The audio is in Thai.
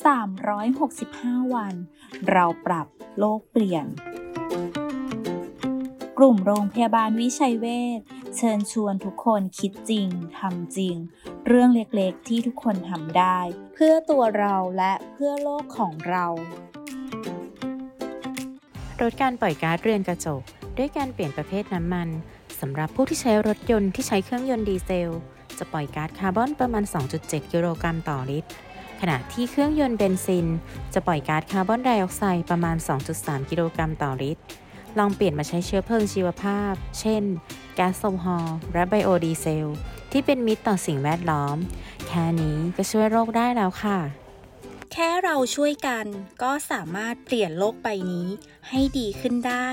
365 วัน เราปรับโลกเปลี่ยน กลุ่มโรงพยาบาลวิชัยเวชเชิญชวนทุกคนคิดจริงทำจริง เรื่องเล็กๆที่ทุกคนทำได้ เพื่อตัวเราและเพื่อโลกของเราลดการปล่อยก๊าซเรือนกระจก ด้วยการเปลี่ยนประเภทน้ำมันสำหรับผู้ที่ใช้รถยนต์ที่ใช้เครื่องยนต์ดีเซล จะปล่อยก๊าซคาร์บอนประมาณ 2.7 กิโลกรัมต่อลิตร ขณะที่เครื่องยนต์เบนซิน จะปล่อยก๊าซคาร์บอนไดออกไซด์ประมาณ 2.3 กิโลกรัมต่อลิตร ลองเปลี่ยนมาใช้เชื้อเพลิงชีวภาพ เช่น แก๊สโซฮอล์และไบโอดีเซล ที่เป็นมิตรต่อสิ่งแวดล้อม แค่นี้ก็ช่วยโลกได้แล้วค่ะ แค่เราช่วยกันก็สามารถเปลี่ยนโลกใบนี้ให้ดีขึ้นได้